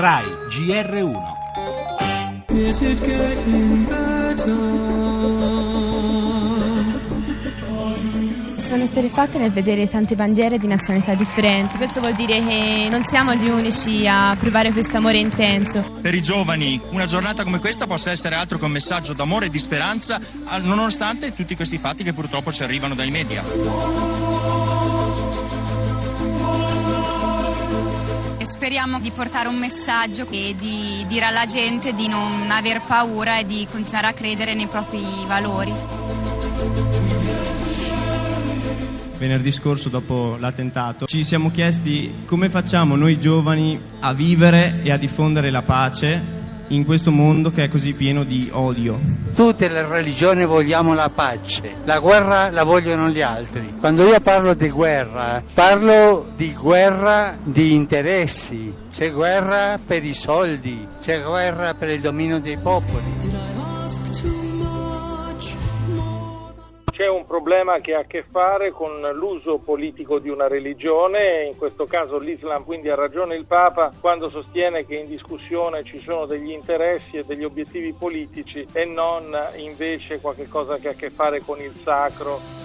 RAI GR1 Is it getting better? Sono esterrefatte nel vedere tante bandiere di nazionalità differenti. Questo vuol dire che non siamo gli unici a provare questo amore intenso. Per i giovani una giornata come questa possa essere altro che un messaggio d'amore e di speranza, nonostante tutti questi fatti che purtroppo ci arrivano dai media. E speriamo di portare un messaggio e di dire alla gente di non aver paura e di continuare a credere nei propri valori. venerdì scorso dopo l'attentato, ci siamo chiesti come facciamo noi giovani a vivere e a diffondere la pace in questo mondo che è così pieno di odio. Tutte le religioni vogliamo la pace, la guerra la vogliono gli altri. Quando io parlo di guerra, parlo di guerra di interessi, c'è guerra per i soldi, c'è guerra per il dominio dei popoli. Problema che ha a che fare con l'uso politico di una religione, in questo caso l'Islam, quindi ha ragione il Papa quando sostiene che in discussione ci sono degli interessi e degli obiettivi politici e non invece qualcosa che ha a che fare con il sacro.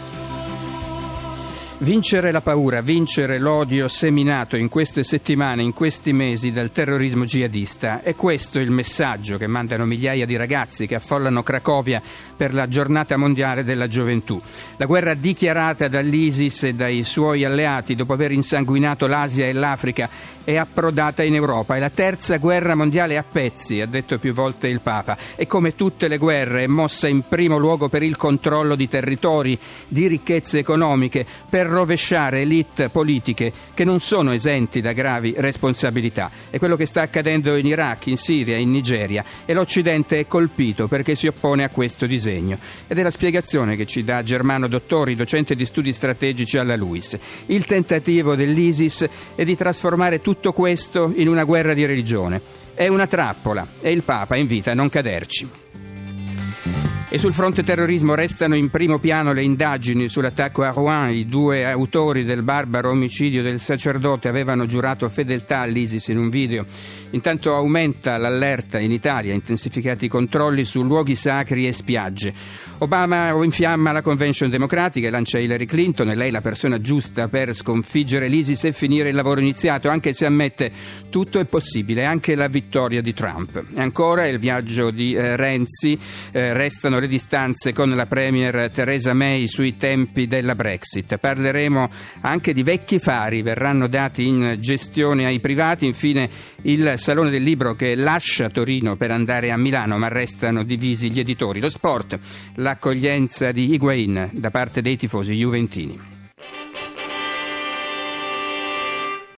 Vincere la paura, vincere l'odio seminato in queste settimane, in questi mesi dal terrorismo jihadista. È questo il messaggio che mandano migliaia di ragazzi che affollano Cracovia per la giornata mondiale della gioventù. La guerra dichiarata dall'ISIS e dai suoi alleati dopo aver insanguinato l'Asia e l'Africa è approdata in Europa. È la terza guerra mondiale a pezzi, ha detto più volte il Papa. E come tutte le guerre è mossa in primo luogo per il controllo di territori, di ricchezze economiche, per per rovesciare elite politiche che non sono esenti da gravi responsabilità. È quello che sta accadendo in Iraq, in Siria, in Nigeria e l'Occidente è colpito perché si oppone a questo disegno. Ed è la spiegazione che ci dà Germano Dottori, docente di studi strategici alla LUIS. Il tentativo dell'ISIS è di trasformare tutto questo in una guerra di religione. È una trappola e il Papa invita a non caderci. E sul fronte terrorismo restano in primo piano le indagini sull'attacco a Rouen. I due autori del barbaro omicidio del sacerdote avevano giurato fedeltà all'ISIS in un video. Intanto aumenta l'allerta in Italia, intensificati i controlli su luoghi sacri e spiagge. Obama infiamma la convention democratica e lancia Hillary Clinton. È lei la persona giusta per sconfiggere l'ISIS e finire il lavoro iniziato, anche se ammette tutto è possibile, anche la vittoria di Trump. E ancora il viaggio di eh, Renzi. Eh, restano aumentano le distanze con la Premier Theresa May sui tempi della Brexit. Parleremo anche di vecchi fari, verranno dati in gestione ai privati. Infine il Salone del Libro che lascia Torino per andare a Milano, ma restano divisi gli editori. Lo sport, l'accoglienza di Higuain da parte dei tifosi juventini.